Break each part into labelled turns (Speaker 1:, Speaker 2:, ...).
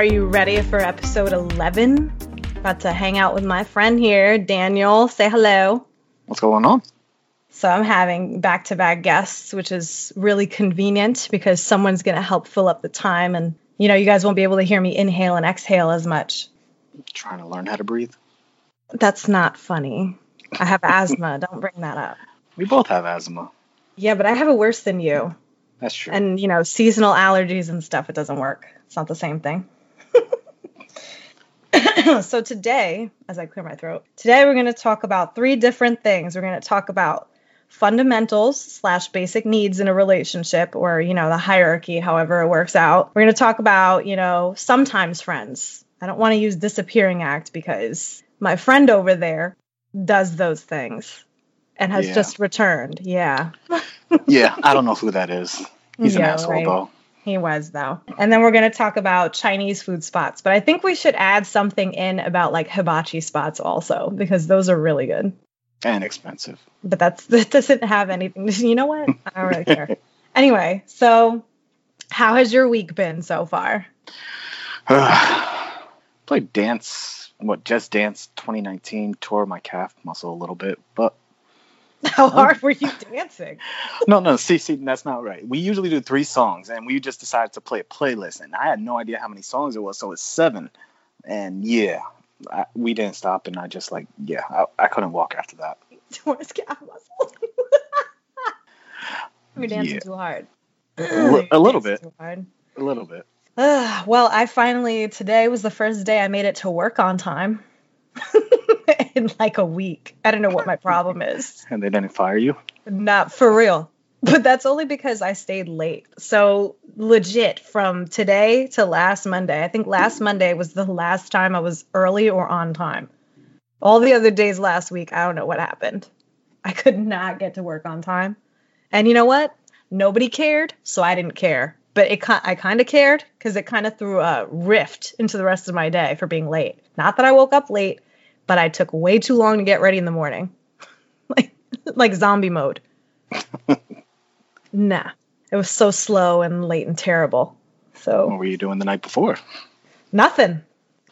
Speaker 1: Are you ready for episode 11? About to hang out with my friend here, Daniel. Say hello.
Speaker 2: What's going on?
Speaker 1: So I'm having back to back guests, which is really convenient because someone's going to help fill up the time. And, you know, you guys won't be able to hear me inhale and exhale as much.
Speaker 2: Trying to learn how to breathe.
Speaker 1: That's not funny. I have asthma. Don't bring that up.
Speaker 2: We both have asthma.
Speaker 1: Yeah, but I have it worse than you.
Speaker 2: That's true.
Speaker 1: And, you know, seasonal allergies and stuff, it doesn't work. It's not the same thing. so today, as I clear my throat, today we're going to talk about three different things. We're going to talk about fundamentals slash basic needs in a relationship or, you know, the hierarchy, however it works out. We're going to talk about, you know, sometimes friends. I don't want to use disappearing act because my friend over there does those things and has
Speaker 2: Yeah.
Speaker 1: just returned. Yeah.
Speaker 2: yeah, I don't know who that is. He's an asshole
Speaker 1: right.
Speaker 2: though.
Speaker 1: He was though. And then we're going to talk about Chinese food spots, but I think we should add something in about like hibachi spots also because those are really good.
Speaker 2: And expensive.
Speaker 1: But that's that doesn't have anything. To, you know what? I don't really care. Anyway, so how has your week been so far?
Speaker 2: Played dance, what, Just Dance 2019, tore my calf muscle a little bit, but
Speaker 1: How hard were you dancing?
Speaker 2: no, no, see, see, that's not right. We usually do three songs, and we just decided to play a playlist, and I had no idea how many songs it was, so it's seven. And yeah, I, we didn't stop, and I just like, yeah, I, I couldn't walk after that.
Speaker 1: Tore his calf muscle. You're dancing
Speaker 2: Yeah.
Speaker 1: too hard.
Speaker 2: a little bit. A little bit.
Speaker 1: Well, I finally today was the first day I made it to work on time in like a week. I don't know what my problem is.
Speaker 2: And they didn't fire you?
Speaker 1: Not for real. But that's only because I stayed late. So legit from today to last Monday. I think last Monday was the last time I was early or on time. All the other days last week, I don't know what happened. I could not get to work on time. And you know what? Nobody cared, so I didn't care. But it I kind of cared because it kind of threw a rift into the rest of my day for being late. Not that I woke up late, but I took way too long to get ready in the morning. like like zombie mode. nah. It was so slow and late and terrible. So
Speaker 2: What were you doing the night before?
Speaker 1: nothing.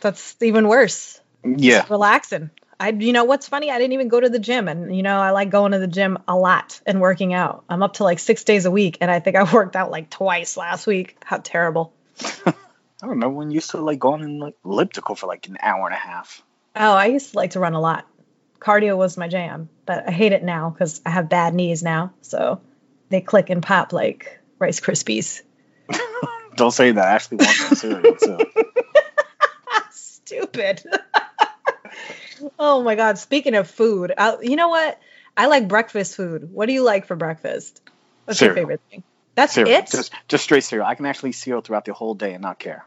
Speaker 1: That's even worse.
Speaker 2: Yeah.
Speaker 1: Relaxing. I you know what's funny? I didn't even go to the gym and you know, I like going to the gym a lot and working out. I'm up to like 6 days a week and I think I worked out like twice last week. How terrible.
Speaker 2: I remember when you used to like going in like elliptical for like an hour and a half.
Speaker 1: Oh, I used to like to run a lot. Cardio was my jam, but I hate it now cuz I have bad knees now. So they click and pop like Rice Krispies.
Speaker 2: Don't say that. I actually want some cereal.
Speaker 1: Stupid. oh my god! Speaking of food, I, you know what? I like breakfast food. What do you like for breakfast? What's your favorite thing? That's
Speaker 2: Cereal.
Speaker 1: it.
Speaker 2: Just just straight cereal. I can actually cereal throughout the whole day and not care.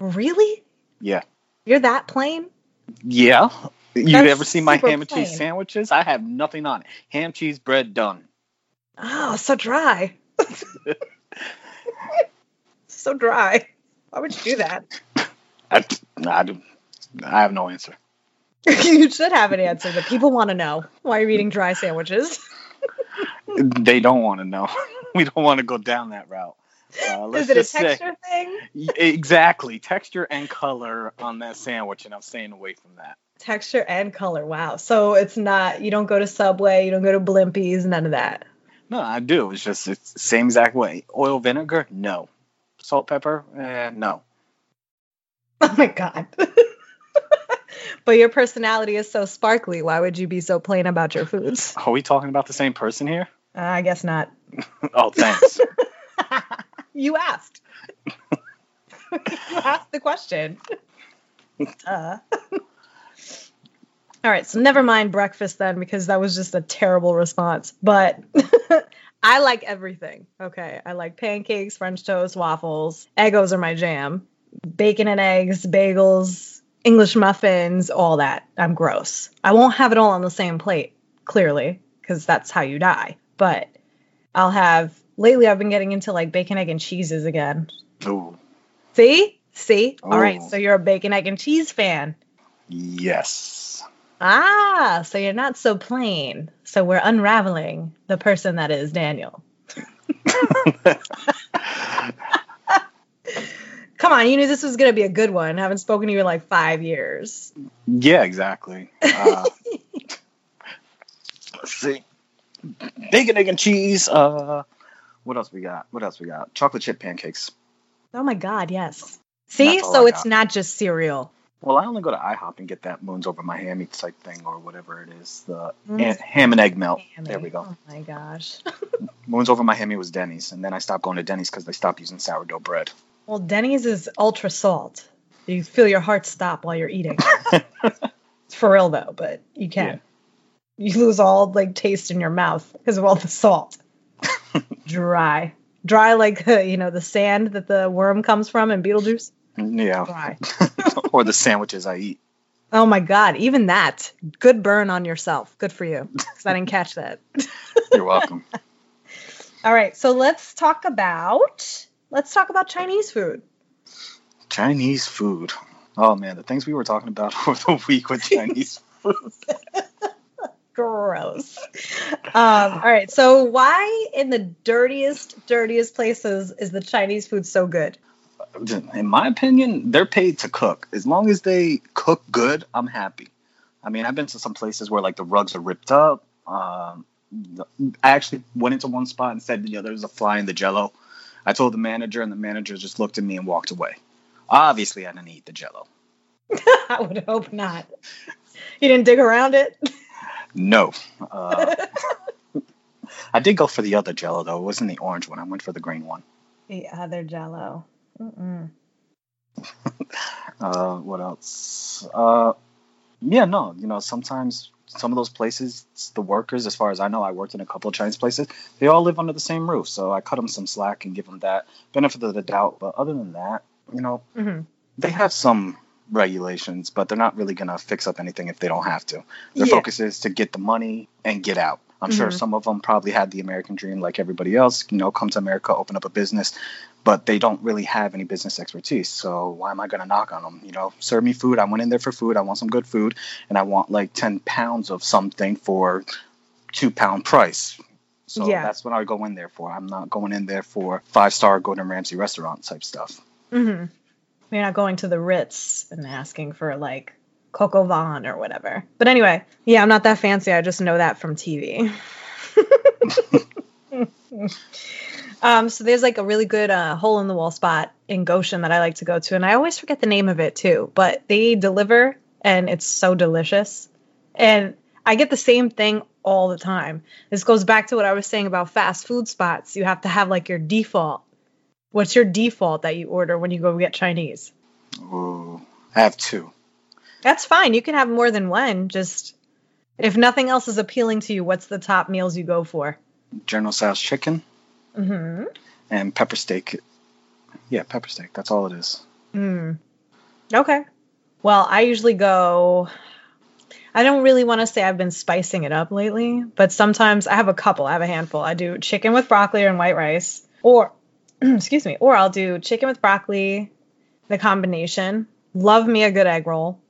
Speaker 1: really?
Speaker 2: Yeah.
Speaker 1: You're that plain?
Speaker 2: Yeah. You
Speaker 1: That's
Speaker 2: ever see my ham and cheese sandwiches? I have nothing on it. Ham, cheese, bread, done.
Speaker 1: Oh, so dry. so dry. Why would you do that?
Speaker 2: I, I, do- I have no answer.
Speaker 1: you should have an answer that people want to know. Why you're eating dry sandwiches?
Speaker 2: They don't want to know. we don't want to go down that route. Uh,
Speaker 1: Is it a
Speaker 2: just say-
Speaker 1: texture thing?
Speaker 2: Exactly. Texture and color on that sandwich, and I'm staying away from that.
Speaker 1: Texture and color. Wow. So it's not. You don't go to Subway. You don't go to Blimpies. None of that.
Speaker 2: No, I do. It's just it's the same exact way. Oil, vinegar, no. Salt, pepper, eh, no.
Speaker 1: Oh my god. but your personality is so sparkly. Why would you be so plain about your foods?
Speaker 2: Are we talking about the same person here?
Speaker 1: Uh, I guess not.
Speaker 2: Oh, thanks.
Speaker 1: You asked. you asked the question. Uh. All right, so never mind breakfast then, because that was just a terrible response. But I like everything. Okay, I like pancakes, French toast, waffles. Eggos are my jam. Bacon and eggs, bagels, English muffins, all that. I'm gross. I won't have it all on the same plate, clearly, because that's how you die. But I'll have. Lately, I've been getting into like bacon, egg, and cheeses again.
Speaker 2: Ooh,
Speaker 1: See? See? All right, so you're a bacon, egg, and cheese fan.
Speaker 2: yes.
Speaker 1: Ah, so you're not so plain. So we're unraveling the person that is Daniel. Come on, you knew this was going to be a good one. I haven't spoken to you in like five years.
Speaker 2: Yeah, exactly. Uh, let's see. Bacon, egg, and cheese. Uh, what else we got? What else we got? Chocolate chip pancakes.
Speaker 1: Oh my God, yes. See, so it's not just cereal.
Speaker 2: Well, I only go to IHOP and get that moons over my hammy type thing or whatever it is. The
Speaker 1: Mm.
Speaker 2: ha- ham and egg melt. There we go.
Speaker 1: Oh my gosh.
Speaker 2: Moons over my hammy was Denny's, and then I stopped going to Denny's because they stopped using sourdough bread.
Speaker 1: Well, Denny's is ultra salt. You feel your heart stop while you're eating. it's for real though, but you can't. You lose all like taste in your mouth because of all the salt. Dry. Dry like uh, you know the sand that the worm comes from in Beetlejuice.
Speaker 2: Yeah.
Speaker 1: Dry.
Speaker 2: or the sandwiches I eat.
Speaker 1: Oh my god, even that. Good burn on yourself. Good for you. Cuz I didn't catch that.
Speaker 2: You're welcome.
Speaker 1: all right, so let's talk about let's talk about Chinese food.
Speaker 2: Chinese food. Oh man, the things we were talking about over the week with Chinese food.
Speaker 1: Gross. Um, all right. So, why in the dirtiest, dirtiest places is the Chinese food so good?
Speaker 2: In my opinion, they're paid to cook. As long as they cook good, I'm happy. I mean, I've been to some places where like the rugs are ripped up. Um, I actually went into one spot and said, you know, there's a fly in the jello. I told the manager, and the manager just looked at me and walked away. Obviously, I didn't eat the jello.
Speaker 1: I would hope not. You didn't dig around it.
Speaker 2: No. Uh, I did go for the other jello though. It wasn't the orange one. I went for the green one.
Speaker 1: the other Jello. Mm-mm.
Speaker 2: Uh, what else? Uh, yeah, no. You know, sometimes some of those places, the workers, as far as I know, I worked in a couple of Chinese places. They all live under the same roof, so I cut them some slack and give them that benefit of the doubt. But other than that, you know,
Speaker 1: Mhm.
Speaker 2: they have some regulations, but they're not really gonna fix up anything if they don't have to. Their
Speaker 1: Yeah.
Speaker 2: focus is to get the money and get out. I'm sure
Speaker 1: Mhm.
Speaker 2: some of them probably had the American dream like everybody else, you know, come to America, open up a business, but they don't really have any business expertise. So why am I going to knock on them? You know, serve me food. I went in there for food. I want some good food, and I want like 10 pounds of something for two pound price. So
Speaker 1: Yeah.
Speaker 2: that's what I go in there for. I'm not going in there for five star Gordon Ramsay restaurant type stuff.
Speaker 1: Mm-hmm. You're not going to the Ritz and asking for like coq au vin or whatever. But anyway, yeah, I'm not that fancy. I just know that from TV. um, so there's like a really good uh, hole in the wall spot in Goshen that I like to go to, and I always forget the name of it too. But they deliver, and it's so delicious. And I get the same thing all the time. This goes back to what I was saying about fast food spots. You have to have like your default. What's your default that you order when you go get Chinese?
Speaker 2: Ooh, I have two.
Speaker 1: That's fine. You can have more than one. Just if nothing else is appealing to you, what's the top meals you go for?
Speaker 2: General Tso's chicken
Speaker 1: Mm-hmm.
Speaker 2: and pepper steak. Yeah, pepper steak. That's all it is.
Speaker 1: Mm. Okay. Well, I usually go. I don't really want to say I've been spicing it up lately, but sometimes I have a couple. I have a handful. I do chicken with broccoli and white rice, or excuse me, or I'll do chicken with broccoli, the combination. Love me a good egg roll.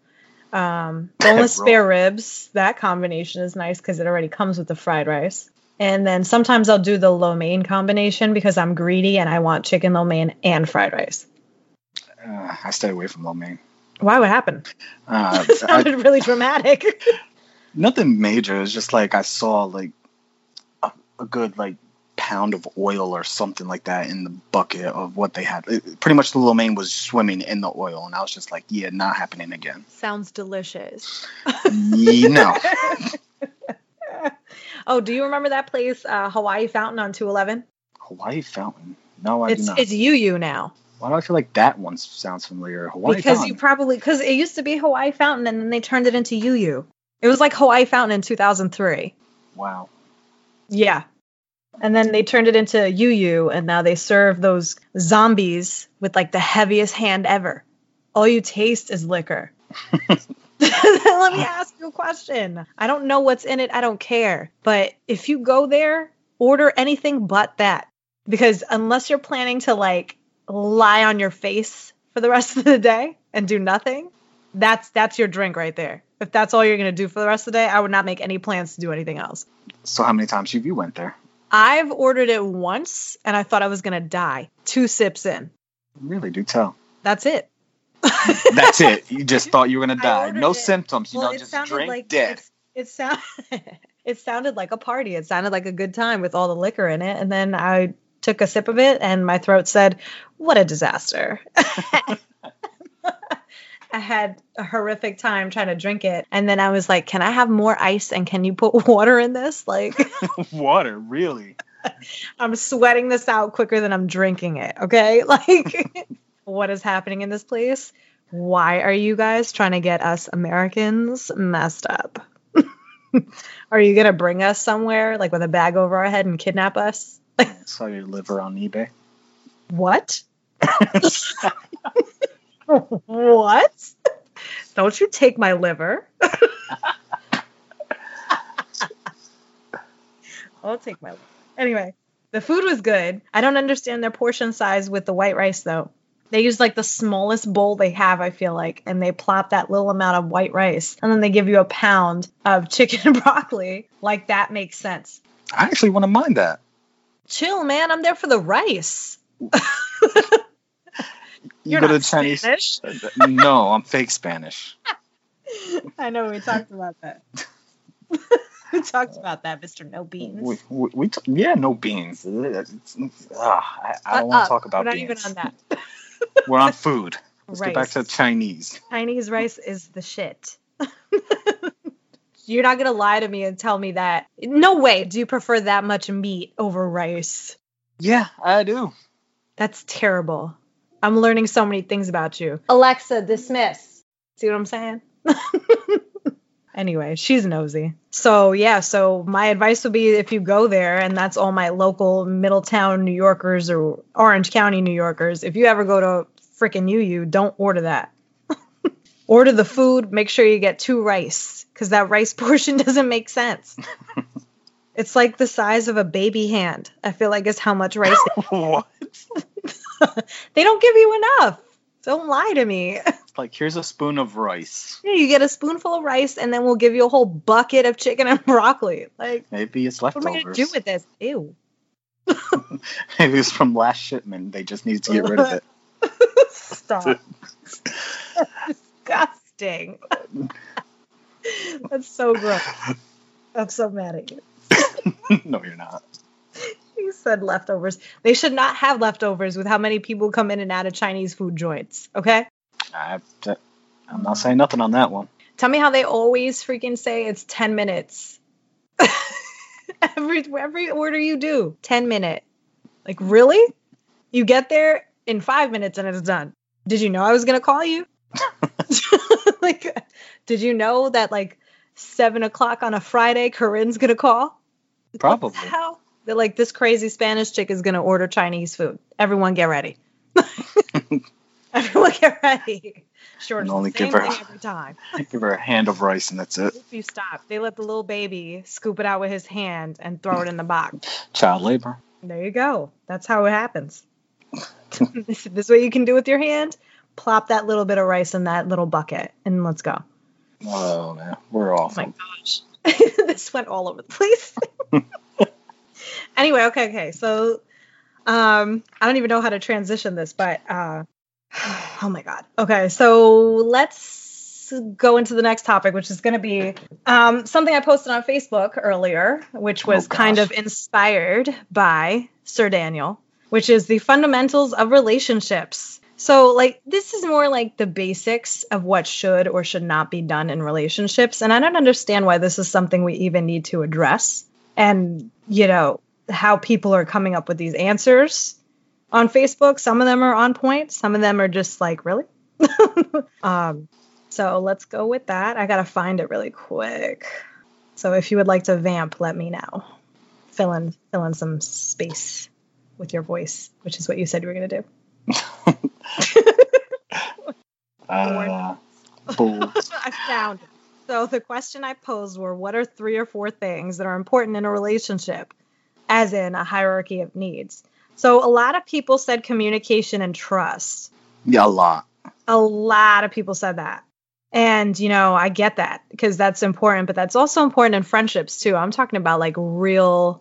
Speaker 1: Um, boneless spare ribs. That combination is nice because it already comes with the fried rice. And then sometimes I'll do the lo mein combination because I'm greedy and I want chicken lo mein and fried rice.
Speaker 2: Uh, I stay away from lo mein.
Speaker 1: Why? What happened?
Speaker 2: Uh,
Speaker 1: It
Speaker 2: I,
Speaker 1: sounded really dramatic.
Speaker 2: nothing major. It's just like I saw like a, a good like pound of oil or something like that in the bucket of what they had. It- pretty much the lo mein was swimming in the oil, and I was just like, yeah, not happening again.
Speaker 1: Sounds delicious.
Speaker 2: you know,
Speaker 1: oh, do you remember that place, uh, Hawaii Fountain on 211?
Speaker 2: Hawaii Fountain. No, I do
Speaker 1: It's
Speaker 2: not.
Speaker 1: it's UU now.
Speaker 2: Why do I feel like that one sounds familiar? Hawaii
Speaker 1: because
Speaker 2: Fountain.
Speaker 1: you probably because it used to be Hawaii Fountain and then they turned it into UU. It was like Hawaii Fountain in 2003.
Speaker 2: wow.
Speaker 1: Yeah. And then they turned it into UU and now they serve those zombies with like the heaviest hand ever. All you taste is liquor. Let me ask you a question. I don't know what's in it. I don't care. But if you go there, order anything but that. Because unless you're planning to like lie on your face for the rest of the day and do nothing, that's that's your drink right there. If that's all you're gonna do for the rest of the day, I would not make any plans to do anything else.
Speaker 2: So how many times have you went there?
Speaker 1: I've ordered it once and I thought I was gonna die. Two sips in.
Speaker 2: Really, do tell.
Speaker 1: That's it.
Speaker 2: That's it. You just thought you were gonna die. No
Speaker 1: it-
Speaker 2: symptoms. You
Speaker 1: well,
Speaker 2: know, just drink
Speaker 1: like
Speaker 2: dead.
Speaker 1: it's- It sound it sounded like a party. It sounded like a good time with all the liquor in it. And then I took a sip of it and my throat said, What a disaster. I had a horrific time trying to drink it. And then I was like, Can I have more ice and can you put water in this? Like
Speaker 2: Water, really?
Speaker 1: I'm sweating this out quicker than I'm drinking it. Okay. Like, what is happening in this place? Why are you guys trying to get us Americans messed up? are you going to bring us somewhere, like with a bag over our head and kidnap us?
Speaker 2: Saw your liver on eBay.
Speaker 1: What? What? Don't you take my liver. I'll take my liver. Anyway, the food was good. I don't understand their portion size with the white rice though. They use like the smallest bowl they have, I feel like, and they plop that little amount of white rice, and then they give you a pound of chicken and broccoli. Like that makes sense.
Speaker 2: I actually want to mind that.
Speaker 1: Chill, man. I'm there for the rice.
Speaker 2: You
Speaker 1: You're
Speaker 2: go to
Speaker 1: not
Speaker 2: Chinese.
Speaker 1: Spanish.
Speaker 2: no, I'm fake Spanish.
Speaker 1: I know we talked about that. we talked about that, Mr. No Beans.
Speaker 2: We, we, we t- yeah, no beans. It's- ah, I, I don't want to talk about
Speaker 1: We're not
Speaker 2: beans.
Speaker 1: even on that.
Speaker 2: We're on food. Let's
Speaker 1: rice.
Speaker 2: get back to Chinese.
Speaker 1: Chinese rice is the shit. You're not gonna lie to me and tell me that. No way. Do you prefer that much meat over rice?
Speaker 2: Yeah, I do.
Speaker 1: That's terrible. I'm learning so many things about you. Alexa, dismiss. See what I'm saying? anyway, she's nosy. So, yeah, so my advice would be if you go there, and that's all my local Middletown New Yorkers or Orange County New Yorkers, if you ever go to frickin' UU, don't order that. order the food, make sure you get two rice, because that rice portion doesn't make sense. it's like the size of a baby hand. I feel like is how much rice
Speaker 2: what?
Speaker 1: they don't give you enough. Don't lie to me.
Speaker 2: Like, here's a spoon of rice.
Speaker 1: Yeah, you get a spoonful of rice and then we'll give you a whole bucket of chicken and broccoli. Like,
Speaker 2: Maybe it's left.
Speaker 1: what am I gonna do with this? Ew.
Speaker 2: Maybe it's from last shipment. They just needed to get rid of it.
Speaker 1: Stop. Disgusting. That's so gross. I'm so mad at you.
Speaker 2: no, you're not.
Speaker 1: You said leftovers. They should not have leftovers with how many people come in and out of Chinese food joints. Okay?
Speaker 2: I, I'm not saying nothing on that one.
Speaker 1: Tell me how they always freaking say it's 10 minutes. every every order you do, 10 minute. Like really? You get there in five minutes and it's done. Did you know I was gonna call you? like, did you know that like seven o'clock on a Friday, Corinne's gonna call?
Speaker 2: Probably.
Speaker 1: How? They're like this crazy Spanish chick is gonna order Chinese food. Everyone get ready. Everyone get ready. Sure,
Speaker 2: only give her-
Speaker 1: every time.
Speaker 2: Give her a hand of rice and that's it.
Speaker 1: If you stop, they let the little baby scoop it out with his hand and throw it in the box.
Speaker 2: Child labor.
Speaker 1: There you go. That's how it happens. this, this way you can do with your hand. Plop that little bit of rice in that little bucket and let's go.
Speaker 2: Oh man, we're
Speaker 1: Oh
Speaker 2: awful.
Speaker 1: my gosh. this went all over the place. Anyway, okay, okay. So um I don't even know how to transition this, but uh oh my god. Okay, so let's go into the next topic, which is going to be um, something I posted on Facebook earlier, which was
Speaker 2: Oh,
Speaker 1: kind of inspired by Sir Daniel, which is the fundamentals of relationships. So, like, this is more like the basics of what should or should not be done in relationships. And I don't understand why this is something we even need to address. And, you know, how people are coming up with these answers on Facebook. Some of them are on point, some of them are just like, really? um, so let's go with that. I gotta find it really quick. So if you would like to vamp, let me know. Fill in fill in some space with your voice, which is what you said you were gonna do.
Speaker 2: Uh.
Speaker 1: I found it. So the question I posed were what are three or four things that are important in a relationship, as in a hierarchy of needs. So a lot of people said communication and trust.
Speaker 2: Yeah, a lot.
Speaker 1: a lot of people said that. And, you know, I get that because that's important, but that's also important in friendships too. I'm talking about like real,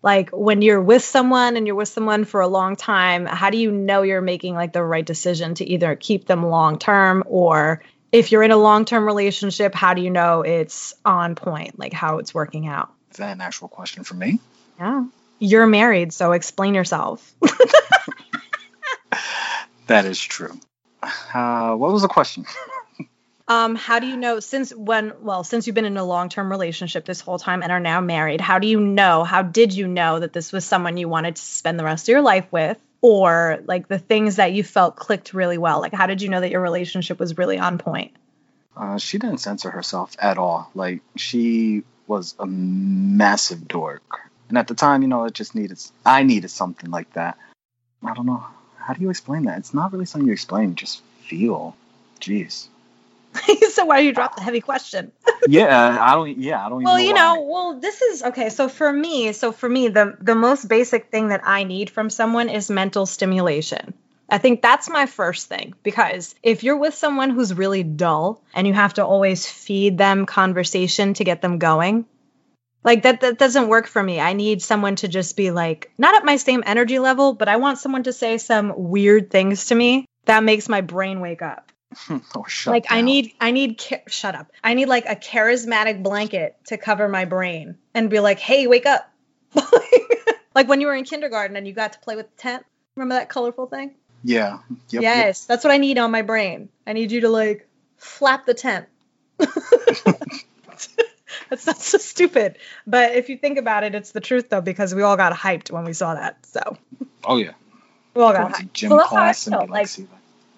Speaker 1: like when you're with someone and you're with someone for a long time, how do you know you're making like the right decision to either keep them long term or if you're in a long term relationship, how do you know it's on point, like how it's working out?
Speaker 2: Is that an actual question for me?
Speaker 1: Yeah. You're married, so explain yourself.
Speaker 2: That is true. Uh, what was the question?
Speaker 1: Um, how do you know since when well, since you've been in a long-term relationship this whole time and are now married, how do you know, how did you know that this was someone you wanted to spend the rest of your life with? Or like the things that you felt clicked really well? Like how did you know that your relationship was really on point?
Speaker 2: Uh, she didn't censor herself at all. Like she was a massive dork, and at the time, you know, it just needed. I needed something like that. I don't know. How do you explain that? It's not really something you explain. You just feel. Jeez.
Speaker 1: so why do you drop the heavy question?
Speaker 2: Yeah, I don't. Yeah, I don't. Even
Speaker 1: well
Speaker 2: know
Speaker 1: you
Speaker 2: why.
Speaker 1: know well this is okay so for me so for me the the most basic thing that i need from someone is mental stimulation i think that's my first thing because if you're with someone who's really dull and you have to always feed them conversation to get them going like that that doesn't work for me i need someone to just be like not at my same energy level but i want someone to say some weird things to me that makes my brain wake up
Speaker 2: oh, shut
Speaker 1: like I need I need shut up. I need like a charismatic blanket to cover my brain and be like, "Hey, wake up." like when you were in kindergarten and you got to play with the tent. Remember that colorful thing?
Speaker 2: Yeah. Yep, yep.
Speaker 1: yes, that's what I need on my brain. I need you to like flap the tent. that's not so stupid. But if you think about it, it's the truth though because we all got hyped when we saw that. So,
Speaker 2: Oh yeah.
Speaker 1: we all got hyped.
Speaker 2: gym
Speaker 1: So that's how I
Speaker 2: class and like,
Speaker 1: Like.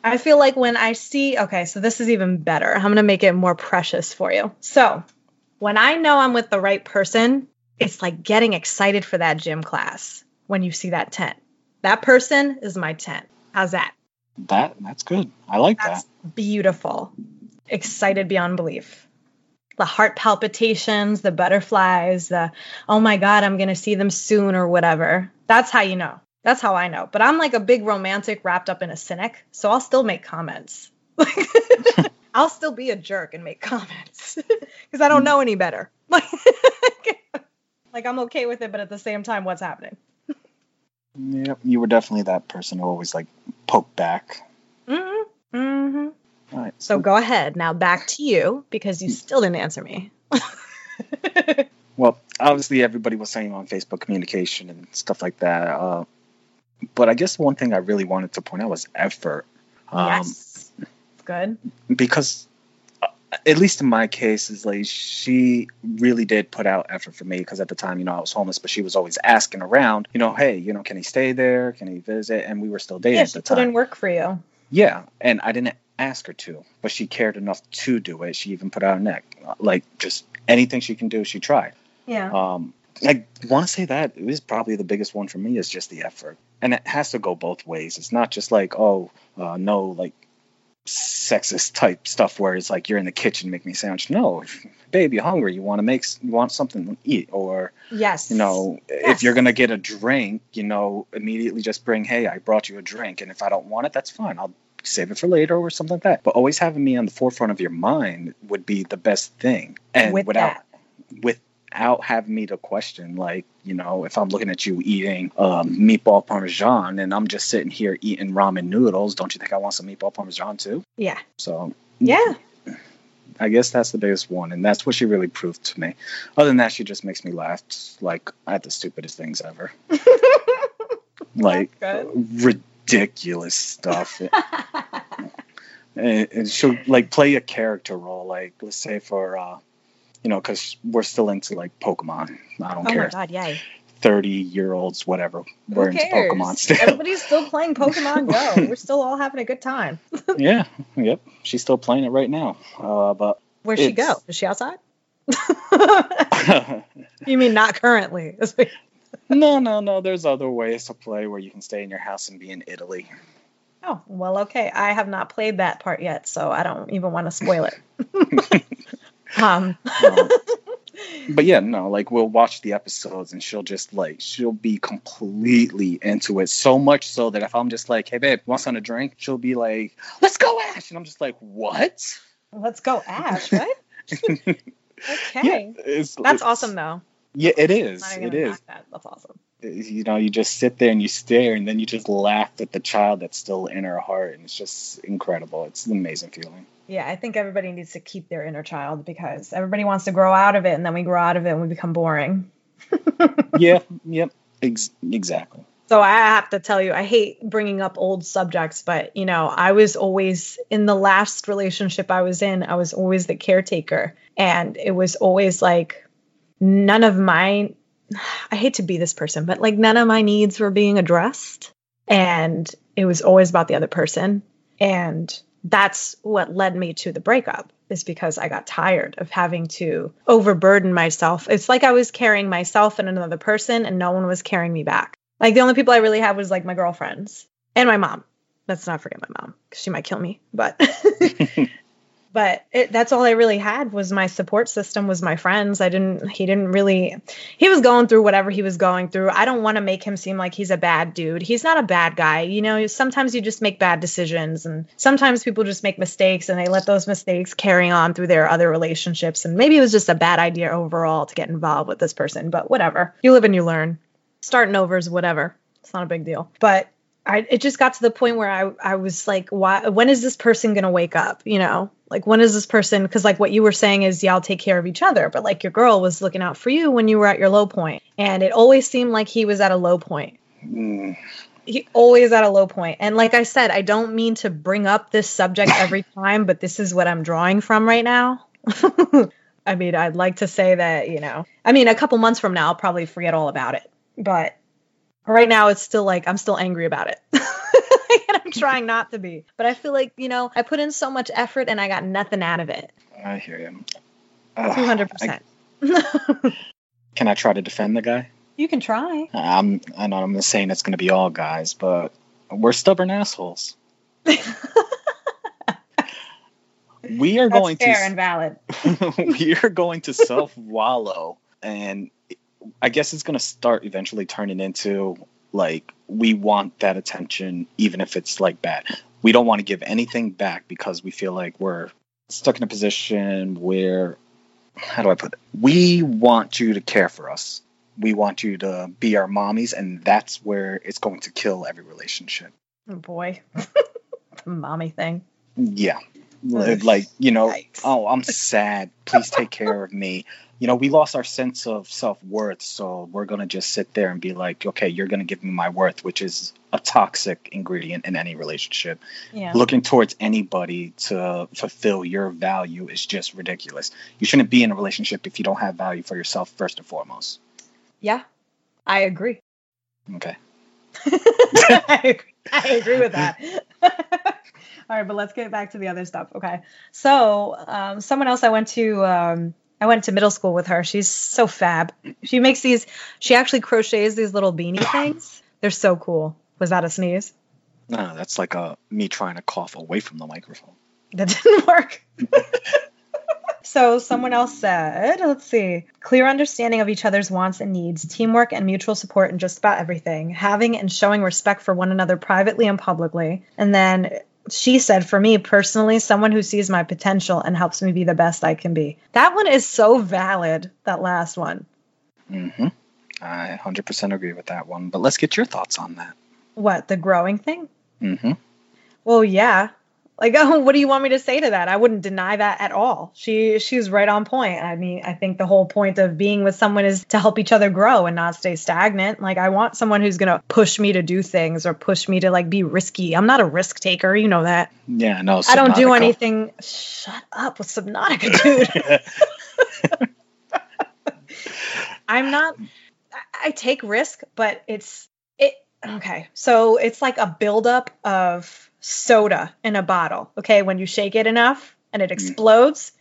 Speaker 1: I feel like when I see, okay, so this is even better. I'm going to make it more precious for you. So, when I know I'm with the right person, it's like getting excited for that gym class when you see that tent. That person is my tent. How's that?
Speaker 2: That that's good. I like
Speaker 1: That's
Speaker 2: that.
Speaker 1: beautiful. Excited beyond belief. The heart palpitations, the butterflies, the oh my God, I'm going to see them soon or whatever. That's how you know. That's how I know. But I'm like a big romantic wrapped up in a cynic. So I'll still make comments. I'll still be a jerk and make comments because I don't know any better. Like, like I'm okay with it, but at the same time, what's happening?
Speaker 2: Yep. You were definitely that person who always like poked back.
Speaker 1: Mm-hmm. Mm-hmm.
Speaker 2: All right.
Speaker 1: So go ahead now. Back to you because you still didn't answer me.
Speaker 2: Well, obviously everybody was saying on Facebook communication and stuff like that. Uh, but I guess one thing I really wanted to point out was effort. Um,
Speaker 1: yes. Good.
Speaker 2: Because, uh, at least in my case, is like she really did put out effort for me. Because at the time, you know, I was homeless, but she was always asking around, you know, hey, you know, can he stay there? Can he visit? And we were still dating
Speaker 1: Yeah,
Speaker 2: at the
Speaker 1: put
Speaker 2: time.
Speaker 1: in work for you.
Speaker 2: Yeah, and I didn't ask her to, but she cared enough to do it. She even put out a neck, like just anything she can do, she tried.
Speaker 1: Yeah.
Speaker 2: Um, I want to say that it is probably the biggest one for me is just the effort, and it has to go both ways. It's not just like oh uh, no like sexist type stuff where it's like you're in the kitchen making me a sandwich. No, if, babe, you're hungry. You want to make you want something to eat, or
Speaker 1: yes.
Speaker 2: you know
Speaker 1: Yes.
Speaker 2: if you're gonna get a drink, you know immediately just bring hey I brought you a drink, and if I don't want it, that's fine. I'll save it for later or something like that. But always having me on the forefront of your mind would be the best thing, and
Speaker 1: With
Speaker 2: without
Speaker 1: that.
Speaker 2: without having me to question like you know if i'm looking at you eating um, meatball parmesan and i'm just sitting here eating ramen noodles don't you think i want some meatball parmesan too
Speaker 1: Yeah.
Speaker 2: so
Speaker 1: Yeah.
Speaker 2: I guess that's the biggest one, and that's what she really proved to me. Other than that, she just makes me laugh like at the stupidest things ever, like ridiculous stuff. and, and she'll like play a character role, like let's say for uh, you know, because we're still into like Pokemon. I don't
Speaker 1: oh
Speaker 2: care.
Speaker 1: my god, yay.
Speaker 2: 30 year olds, whatever. We're
Speaker 1: Who
Speaker 2: into? Pokemon still.
Speaker 1: Everybody's still playing Pokemon Go. We're still all having a good time.
Speaker 2: yeah, yep. She's still playing it right now. Uh, but
Speaker 1: Where'd she go? Is she outside? you mean not currently?
Speaker 2: No, no, no. There's other ways to play where you can stay in your house and be in Italy.
Speaker 1: Oh, well, okay. I have not played that part yet, so I don't even want to spoil it. um,
Speaker 2: Um, but yeah, no, like we'll watch the episodes and she'll just like she'll be completely into it. So much so that if I'm just like, hey babe, want something to drink? She'll be like, let's go, Ash. And I'm just like, what?
Speaker 1: let's go, Ash, right? okay.
Speaker 2: Yeah, it's,
Speaker 1: That's
Speaker 2: it's-
Speaker 1: awesome, though.
Speaker 2: Yeah, it is. It is.
Speaker 1: That. That's awesome.
Speaker 2: you know, you just sit there and you stare, and then you just laugh at the child that's still in her heart, and it's just incredible. It's an amazing feeling.
Speaker 1: Yeah, I think everybody needs to keep their inner child because everybody wants to grow out of it, and then we grow out of it and we become boring.
Speaker 2: yeah, yep, ex- exactly.
Speaker 1: So I have to tell you, I hate bringing up old subjects, but you know, I was always in the last relationship I was in, I was always the caretaker, and it was always like none of my I hate to be this person, but like none of my needs were being addressed, and it was always about the other person, and that's what led me to the breakup is because I got tired of having to overburden myself. It's like I was carrying myself and another person and no one was carrying me back. Like the only people I really had was like my girlfriends and my mom. Let's not forget my mom because she might kill me. But but it, that's all I really had was my support system was my friends. I didn't. He didn't really. He was going through whatever he was going through. I don't want to make him seem like he's a bad dude. He's not a bad guy. You know, sometimes you just make bad decisions, and sometimes people just make mistakes, and they let those mistakes carry on through their other relationships. And maybe it was just a bad idea overall to get involved with this person. But whatever. You live and you learn. Starting over is whatever. It's not a big deal. But I, it just got to the point where I, I was like, why, when is this person going to wake up? You know, like when is this person? Because like what you were saying is y'all take care of each other, but like your girl was looking out for you when you were at your low point, and it always seemed like he was at a low point.
Speaker 2: Mm,
Speaker 1: He always at a low point. And like I said, I don't mean to bring up this subject every time, but this is what I'm drawing from right now. I mean, I'd like to say that, you know, I mean, a couple months from now, I'll probably forget all about it. But right now, it's still like, I'm still angry about it. and I'm trying not to be. But I feel like, you know, I put in so much effort and I got nothing out of it.
Speaker 2: I hear you. Ugh,
Speaker 1: 200%.
Speaker 2: I- can I try to defend the guy?
Speaker 1: you can try.
Speaker 2: I'm. I know I'm not saying it's going to be all guys, but we're stubborn assholes. We are
Speaker 1: That's
Speaker 2: going
Speaker 1: fair
Speaker 2: to
Speaker 1: and valid.
Speaker 2: we are going to self wallow and i guess it's going to start eventually turning into like we want that attention even if it's like bad we don't want to give anything back because we feel like we're stuck in a position where how do i put it we want you to care for us we want you to be our mommies and that's where it's going to kill every relationship
Speaker 1: Oh boy. the mommy thing.
Speaker 2: yeah. Like you know
Speaker 1: Yikes.
Speaker 2: oh i'm sad please take care of me you know we lost our sense of self-worth so we're going to just sit there and be like okay you're going to give me my worth which is a toxic ingredient in any relationship
Speaker 1: Yeah.
Speaker 2: looking towards anybody to fulfill your value is just ridiculous you shouldn't be in a relationship if you don't have value for yourself first and foremost
Speaker 1: Yeah. I agree.
Speaker 2: okay
Speaker 1: I agree. I agree with that. All right, but let's get back to the other stuff. Okay. So, um, someone else I went to, um, I went to middle school with her. She's so fab. She makes these, she actually crochets these little beanie things. They're so cool. Was that a sneeze?
Speaker 2: no that's like a me trying to cough away from the microphone
Speaker 1: That didn't work. so someone else said, let's see, clear understanding of each other's wants and needs, teamwork and mutual support in just about everything, having and showing respect for one another privately and publicly. And then she said, for me personally, someone who sees my potential and helps me be the best I can be. That one is so valid, that last one.
Speaker 2: hmm i 100% agree with that one but let's get your thoughts on that
Speaker 1: What, the growing thing?
Speaker 2: hmm
Speaker 1: Well, yeah. Like, oh, what do you want me to say to that? I wouldn't deny that at all. She she's right on point. I mean, I think the whole point of being with someone is to help each other grow and not stay stagnant. Like, I want someone who's gonna push me to do things or push me to like be risky. I'm not a risk taker, you know that.
Speaker 2: Yeah, no.
Speaker 1: I don't do anything. Shut up with Subnautica, dude. I'm not. I- I take risk, but it's it. Okay, so it's like a buildup of soda in a bottle. Okay, when you shake it enough and it mm. explodes,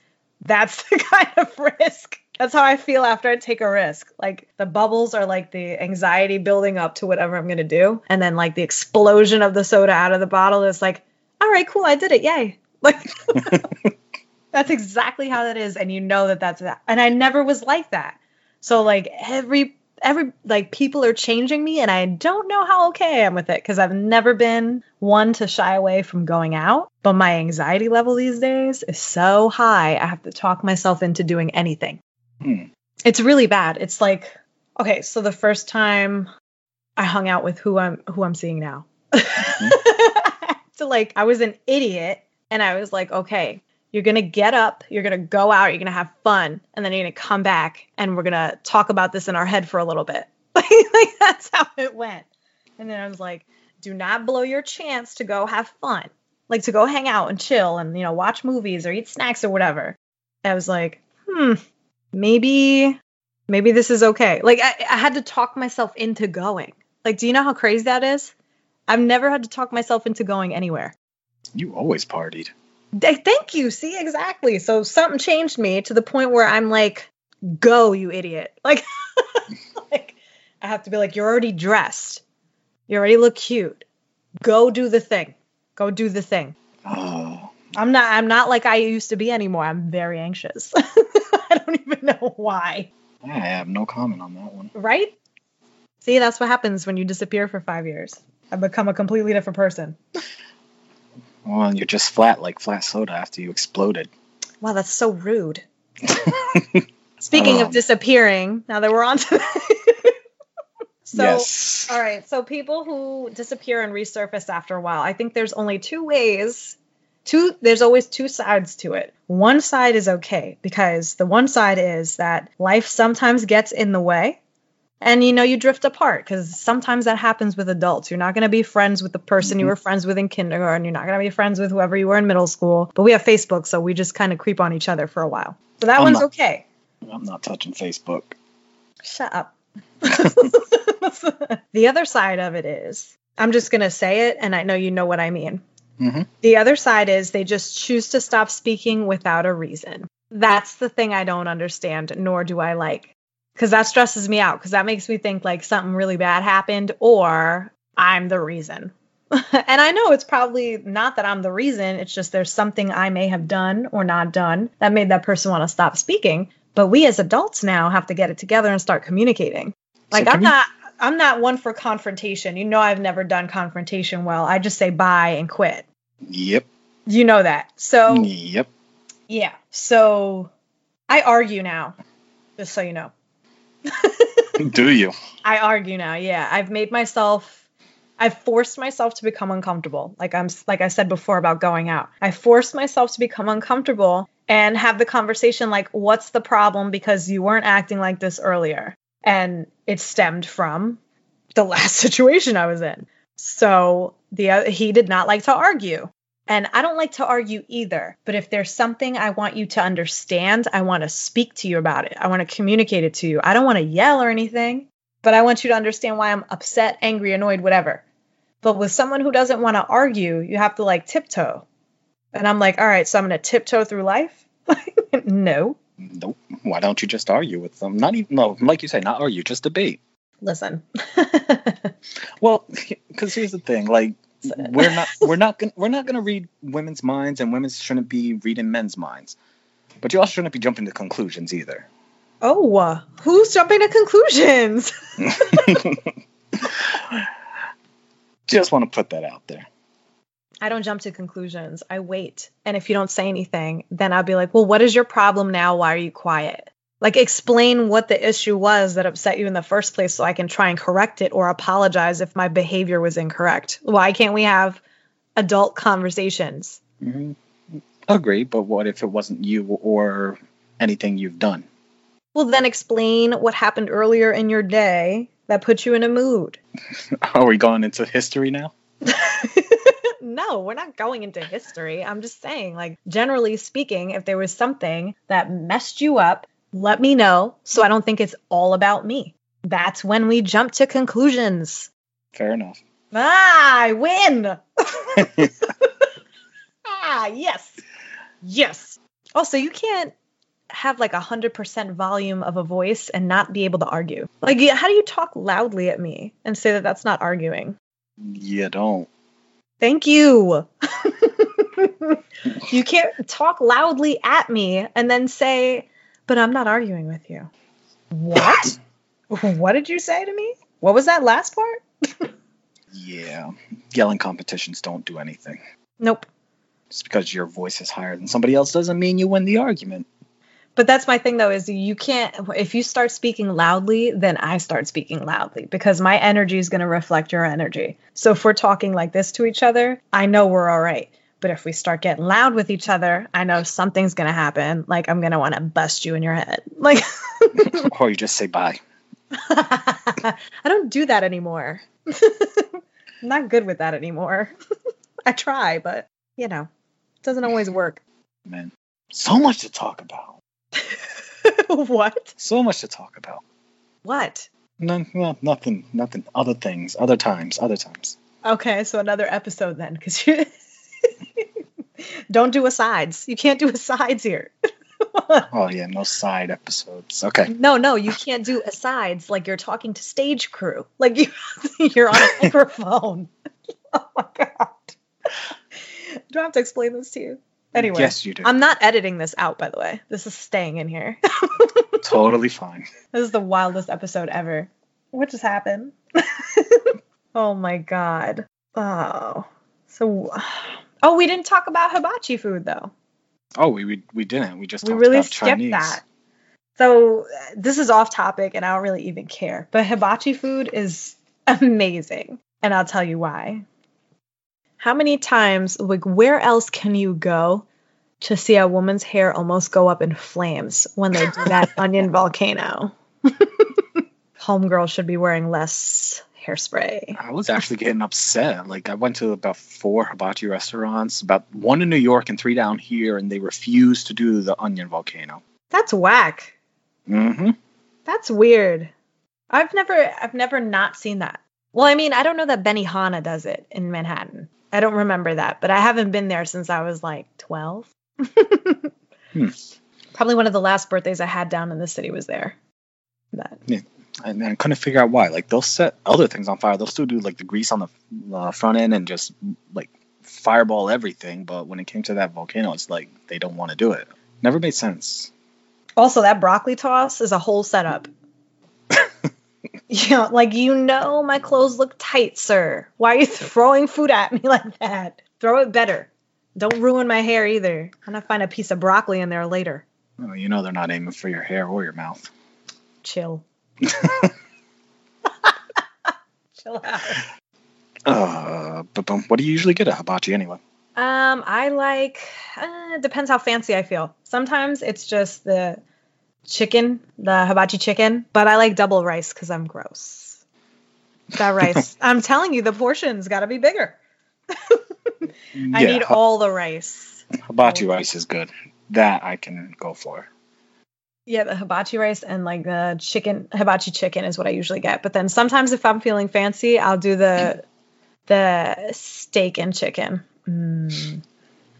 Speaker 1: that's the kind of risk. That's how I feel after I take a risk. Like the bubbles are like the anxiety building up to whatever I'm gonna do, and then like the explosion of the soda out of the bottle is like, all right, cool, I did it, yay! Like. That's exactly how that is, and you know that that's that. And I never was like that. So like every every like people are changing me, and I don't know how okay I am with it because I've never been one to shy away from going out. But my anxiety level these days is so high, I have to talk myself into doing anything.
Speaker 2: Hmm.
Speaker 1: It's really bad. It's like okay, so the first time I hung out with who I'm who I'm seeing now. so like I was an idiot and I was like, okay, you're going to get up, you're going to go out, you're going to have fun, and then you're going to come back and we're going to talk about this in our head for a little bit. like that's how it went. And then I was like, do not blow your chance to go have fun. Like to go hang out and chill and you know watch movies or eat snacks or whatever. I was like, hmm, maybe maybe this is okay. Like I, I had to talk myself into going. Like, do you know how crazy that is? I've never had to talk myself into going anywhere.
Speaker 2: You always partied.
Speaker 1: Th- Thank you. See, exactly. So something changed me to the point where I'm like, go, you idiot. Like, like I have to be like, you're already dressed. You already look cute. Go do the thing. Go do the thing.
Speaker 2: Oh,
Speaker 1: I'm not I'm not like I used to be anymore. I'm very anxious. I don't even know why.
Speaker 2: I have no comment on that one.
Speaker 1: Right? See, that's what happens when you disappear for 5 years. I become a completely different person.
Speaker 2: Well, you're just flat like flat soda after you exploded.
Speaker 1: Wow, that's so rude. Speaking of
Speaker 2: Um,
Speaker 1: disappearing, now that we're on to that. so,
Speaker 2: yes.
Speaker 1: all right. So, people who disappear and resurface after a while, I think there's only two ways. Two, there's always two sides to it. One side is okay because the one side is that life sometimes gets in the way and you know you drift apart because sometimes that happens with adults you're not going to be friends with the person you
Speaker 2: Mhm.
Speaker 1: were friends with in kindergarten you're not going to be friends with whoever you were in middle school but we have facebook so we just kind of creep on each other for a while so that
Speaker 2: I'm
Speaker 1: one's
Speaker 2: not-
Speaker 1: okay
Speaker 2: I'm not touching Facebook.
Speaker 1: shut up the other side of it is i'm just going to say it and i know you know what i mean
Speaker 2: hmm
Speaker 1: the other side is they just choose to stop speaking without a reason. That's the thing I don't understand, nor do I like. Because that stresses me out, because that makes me think like something really bad happened or I'm the reason. and I know it's probably not that I'm the reason, it's just there's something I may have done or not done that made that person want to stop speaking. But we as adults now have to get it together and start communicating. Like
Speaker 2: So
Speaker 1: I'm not I'm not one for confrontation. You know I've never done confrontation well. I just say bye and quit.
Speaker 2: Yep.
Speaker 1: You know that. So,
Speaker 2: Yep.
Speaker 1: yeah. So, I argue now, just so you know.
Speaker 2: Do you?
Speaker 1: I argue now. Yeah. I've made myself, I've forced myself to become uncomfortable. Like I'm, like I said before about going out. I forced myself to become uncomfortable and have the conversation like, what's the problem? Because you weren't acting like this earlier. And it stemmed from the last situation I was in. So the oth- he did not like to argue. And I don't like to argue either. But if there's something I want you to understand, I want to speak to you about it. I want to communicate it to you. I don't want to yell or anything, but I want you to understand why I'm upset, angry, annoyed, whatever. But with someone who doesn't want to argue, you have to like tiptoe. And I'm like, all right, so I'm going to tiptoe through life? no.
Speaker 2: Nope. Why don't you just argue with them? Not even no, like you say, not argue, just debate.
Speaker 1: Listen.
Speaker 2: Well, because here's the thing, like we're not we're not gonna we're not gonna read women's minds, and women shouldn't be reading men's minds. But you also shouldn't be jumping to conclusions either.
Speaker 1: oh, uh, who's jumping to conclusions?
Speaker 2: Just want to put that out there.
Speaker 1: I don't jump to conclusions. I wait. And if you don't say anything, then I'll be like, well, what is your problem now? Why are you quiet? Like, explain what the issue was that upset you in the first place so I can try and correct it or apologize if my behavior was incorrect. Why can't we have adult conversations?
Speaker 2: Mhm. Agree, but what if it wasn't you or anything you've done?
Speaker 1: Well, then explain what happened earlier in your day that put you in a mood.
Speaker 2: Are we going into history now?
Speaker 1: no, we're not going into history. I'm just saying, like, generally speaking, if there was something that messed you up, let me know so I don't think it's all about me. That's when we jump to conclusions.
Speaker 2: Fair enough.
Speaker 1: Ah, I win. ah, yes. Yes. Also, you can't have like a hundred percent volume of a voice and not be able to argue. Like, yeah, how do you talk loudly at me and say that that's not arguing?
Speaker 2: You don't.
Speaker 1: Thank you. you can't talk loudly at me and then say, but I'm not arguing with you. What? what did you say to me? What was that last part?
Speaker 2: Yeah. Yelling competitions don't do anything.
Speaker 1: Nope.
Speaker 2: Just because your voice is higher than somebody else doesn't mean you win the argument.
Speaker 1: But that's my thing though is you can't if you start speaking loudly, then I start speaking loudly because my energy is going to reflect your energy. So if we're talking like this to each other, I know we're all right. But if we start getting loud with each other, I know something's going to happen. Like I'm going to want to bust you in your head. Like
Speaker 2: or you just say bye.
Speaker 1: I don't do that anymore. I'm not good with that anymore. I try, but you know, it doesn't always work.
Speaker 2: Man, so much to talk about.
Speaker 1: what?
Speaker 2: So much to talk about.
Speaker 1: What?
Speaker 2: No, no, nothing, nothing. Other things, other times, other times.
Speaker 1: Okay, so another episode then, because you don't do asides. You can't do asides here.
Speaker 2: Oh yeah, no side episodes. Okay.
Speaker 1: No, no, you can't do asides like you're talking to stage crew. Like you, you're on a microphone. oh my god! Do I have to explain this to you? Anyway,
Speaker 2: Yes, you do.
Speaker 1: I'm not editing this out. By the way, this is staying in here.
Speaker 2: totally fine.
Speaker 1: This is the wildest episode ever. What just happened? oh my god. Oh. So Oh, we didn't talk about hibachi food though.
Speaker 2: Oh, we we, we didn't. We just
Speaker 1: We really skipped
Speaker 2: Chinese.
Speaker 1: that. So this is off topic and I don't really even care. But hibachi food is amazing. And I'll tell you why. How many times, like, where else can you go to see a woman's hair almost go up in flames when they do that onion volcano? Homegirl should be wearing less hairspray.
Speaker 2: I was actually getting upset. Like I went to about four hibachi restaurants, about one in New York and three down here, and they refused to do the onion volcano.
Speaker 1: That's whack.
Speaker 2: Mm-hmm.
Speaker 1: That's weird. I've never I've never not seen that. Well, I mean, I don't know that Benny Benihana does it in Manhattan. I don't remember that, but I haven't been there since I was like 12.
Speaker 2: Hmm.
Speaker 1: Probably one of the last birthdays I had down in the city was there. But
Speaker 2: And I couldn't figure out why. Like they'll set other things on fire. They'll still do like the grease on the uh, front end and just like fireball everything. But when it came to that volcano, it's like they don't want to do it. Never made sense.
Speaker 1: also that broccoli toss is a whole setup. you know, like you know my clothes look tight, sir. Why are you throwing food at me like that? Throw it better. Don't ruin my hair either. I'm gonna find a piece of broccoli in there later.
Speaker 2: Oh, you know they're not aiming for your hair or your mouth.
Speaker 1: Chill. Chill out.
Speaker 2: Uh, but but what do you usually get at hibachi anyway?
Speaker 1: Um, I like. Uh, depends how fancy I feel. Sometimes it's just the chicken, the hibachi chicken, but I like double rice because I'm gross. That rice. I'm telling you, the portions got to be bigger. I need
Speaker 2: hi-
Speaker 1: all the rice.
Speaker 2: hibachi rice is good. That I can go for.
Speaker 1: Yeah, the hibachi rice and like the chicken hibachi chicken is what I usually get. But then sometimes if I'm feeling fancy, I'll do the the steak and chicken. Mm,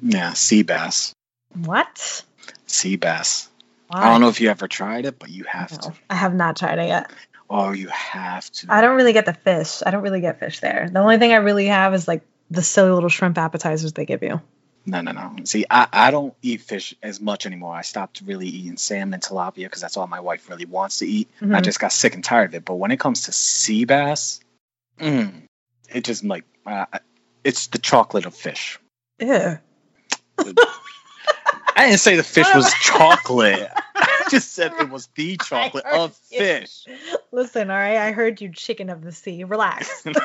Speaker 2: Yeah, sea bass.
Speaker 1: what?
Speaker 2: Sea bass. I don't know if you ever tried it, but you have
Speaker 1: No,
Speaker 2: to.
Speaker 1: I have not tried it yet.
Speaker 2: Oh, you have to.
Speaker 1: I don't really get the fish. I don't really get fish there. The only thing I really have is like the silly little shrimp appetizers they give you.
Speaker 2: No, no, no. See, I, I don't eat fish as much anymore. I stopped really eating salmon and tilapia because that's all my wife really wants to eat. I
Speaker 1: Mhm.
Speaker 2: just got sick and tired of it. But when it comes to sea bass, mm, it just like uh, it's the chocolate of fish.
Speaker 1: Yeah.
Speaker 2: I didn't say the fish was chocolate. I just said it was the chocolate of
Speaker 1: you.
Speaker 2: fish.
Speaker 1: Listen, all right. I heard you, chicken of the sea. Relax.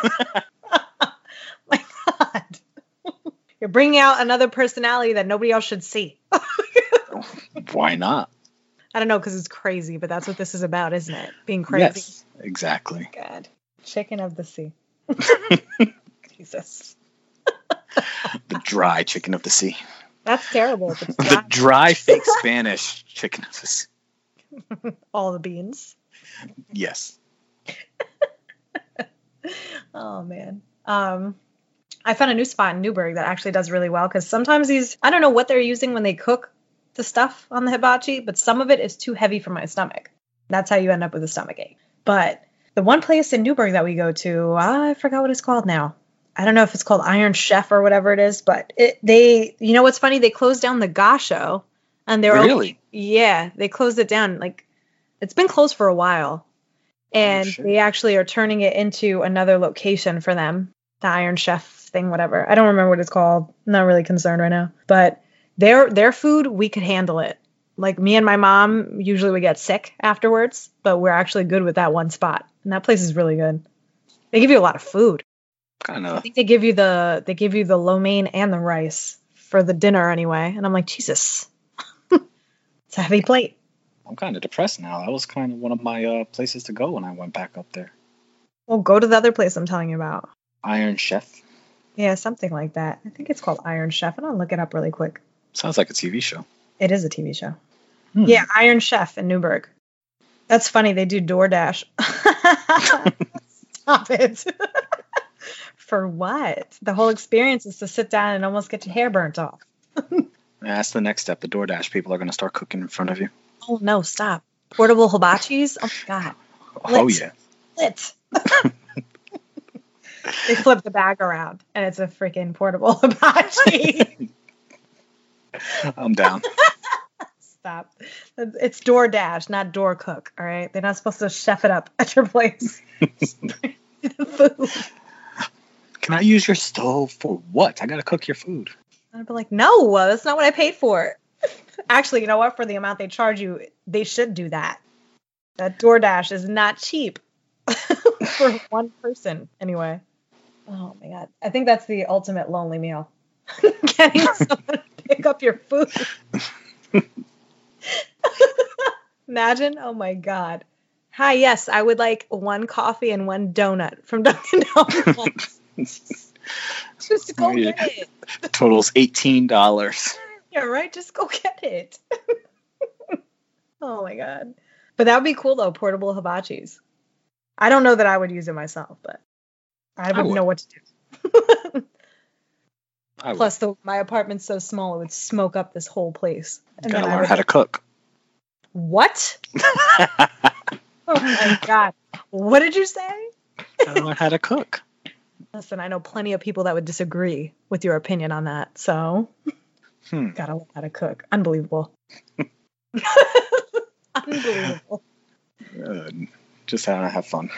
Speaker 1: My God, you're bringing out another personality that nobody else should see.
Speaker 2: Why not?
Speaker 1: I don't know because it's crazy, but that's what this is about, isn't it? Being crazy.
Speaker 2: Yes, exactly.
Speaker 1: God, chicken of the sea. Jesus,
Speaker 2: The dry chicken of the sea.
Speaker 1: that's terrible. It's
Speaker 2: The
Speaker 1: dry.
Speaker 2: dry fake Spanish chicken of the sea.
Speaker 1: all the beans.
Speaker 2: Yes.
Speaker 1: Oh man. Um, I found a new spot in Newburgh that actually does really well because sometimes these I don't know what they're using when they cook the stuff on the hibachi, but some of it is too heavy for my stomach. That's how you end up with a stomach ache. But the one place in Newburgh that we go to, I forgot what it's called now. I don't know if it's called Iron Chef or whatever it is, but it, they, you know what's funny? They closed down the Gasho, and they're
Speaker 2: Really?
Speaker 1: yeah, they closed it down. Like it's been closed for a while. Oh, and
Speaker 2: shit.
Speaker 1: they actually are turning it into another location for them. The Iron Chef thing, whatever. I don't remember what it's called. I'm not really concerned right now. But their their food, we could handle it. Like me and my mom usually we get sick afterwards, but we're actually good with that one spot. And that place is really good. They give you a lot of food.
Speaker 2: Kind of.
Speaker 1: I think they give you the they give you the lo mein and the rice for the dinner anyway. And I'm like, Jesus. it's a heavy plate.
Speaker 2: I'm kind of depressed now. That was kind of one of my uh, places to go when I went back up there.
Speaker 1: Well, go to the other place I'm telling you about.
Speaker 2: Iron Chef.
Speaker 1: Yeah, something like that. I think it's called Iron Chef. And I'll look it up really quick.
Speaker 2: Sounds like a TV show.
Speaker 1: It is a TV show.
Speaker 2: Hmm.
Speaker 1: Yeah, Iron Chef in Newburgh. That's funny. They do DoorDash. Stop it. For what? The whole experience is to sit down and almost get your hair burnt off.
Speaker 2: Yeah, that's the next step. The DoorDash people are going to start cooking in front of you.
Speaker 1: Oh no, stop. Portable hibachis? Oh my god.
Speaker 2: Oh, yeah.
Speaker 1: Lit. They flip the bag around and it's a freaking portable hibachi.
Speaker 2: I'm down.
Speaker 1: Stop. It's DoorDash, not door cook. All right. They're not supposed to chef it up at your place.
Speaker 2: Can I use your stove for what? I got to cook your food.
Speaker 1: I'd be like, no, uh, that's not what I paid for. Actually, you know what? For the amount they charge you, they should do that. That DoorDash is not cheap for one person, anyway. Oh my god, I think that's the ultimate lonely meal. Getting someone to pick up your food. Imagine, oh my god. Hi, yes, I would like one coffee and one donut from Dunkin' Donuts. Just go
Speaker 2: Yeah.
Speaker 1: get it.
Speaker 2: Totals $18.
Speaker 1: Yeah, right. Just go get it. oh my god. But that would be cool though, portable hibachis. I don't know that I would use it myself, but I wouldn't
Speaker 2: would.
Speaker 1: know what to do.
Speaker 2: I.
Speaker 1: Plus, the, my apartment's so small, it would smoke up this whole place. And
Speaker 2: gotta
Speaker 1: then I
Speaker 2: learn
Speaker 1: would-
Speaker 2: how to cook.
Speaker 1: What? Oh my god. What did you say?
Speaker 2: gotta learn how to cook.
Speaker 1: Listen, I know plenty of people that would disagree with your opinion on that. So,
Speaker 2: Hmm.
Speaker 1: gotta learn how to cook. Unbelievable. Unbelievable.
Speaker 2: Uh, just how to have fun.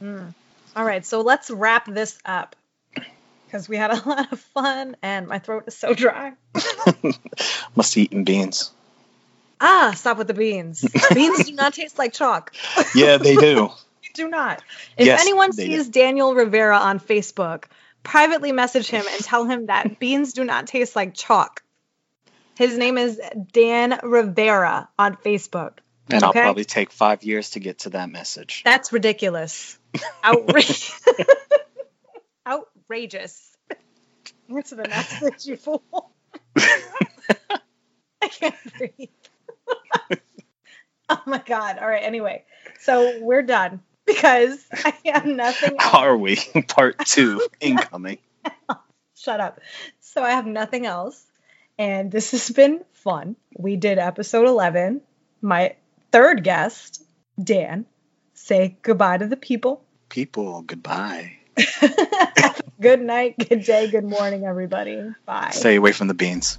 Speaker 1: Mm. All right, so let's wrap this up because we had a lot of fun and my throat is so dry.
Speaker 2: Must eat eating beans.
Speaker 1: Ah, stop with the beans. beans do not taste like chalk.
Speaker 2: Yeah, they do.
Speaker 1: They do not. If
Speaker 2: Yes,
Speaker 1: anyone sees Daniel Rivera on Facebook, privately message him and tell him that beans do not taste like chalk. His name is Dan Rivera on Facebook.
Speaker 2: And I'll probably take five years to get to that message.
Speaker 1: That's ridiculous. Outrageous. Outrageous. Answer the message, you fool. I can't breathe. oh my god. All right, anyway. So we're done because I have nothing else.
Speaker 2: Are we? Part two incoming.
Speaker 1: Shut up. So I have nothing else. And this has been fun. We did episode 11. My third guest, Dan, say goodbye to the people.
Speaker 2: People, goodbye.
Speaker 1: good night, good day, good morning, everybody. Bye.
Speaker 2: Stay away from the beans.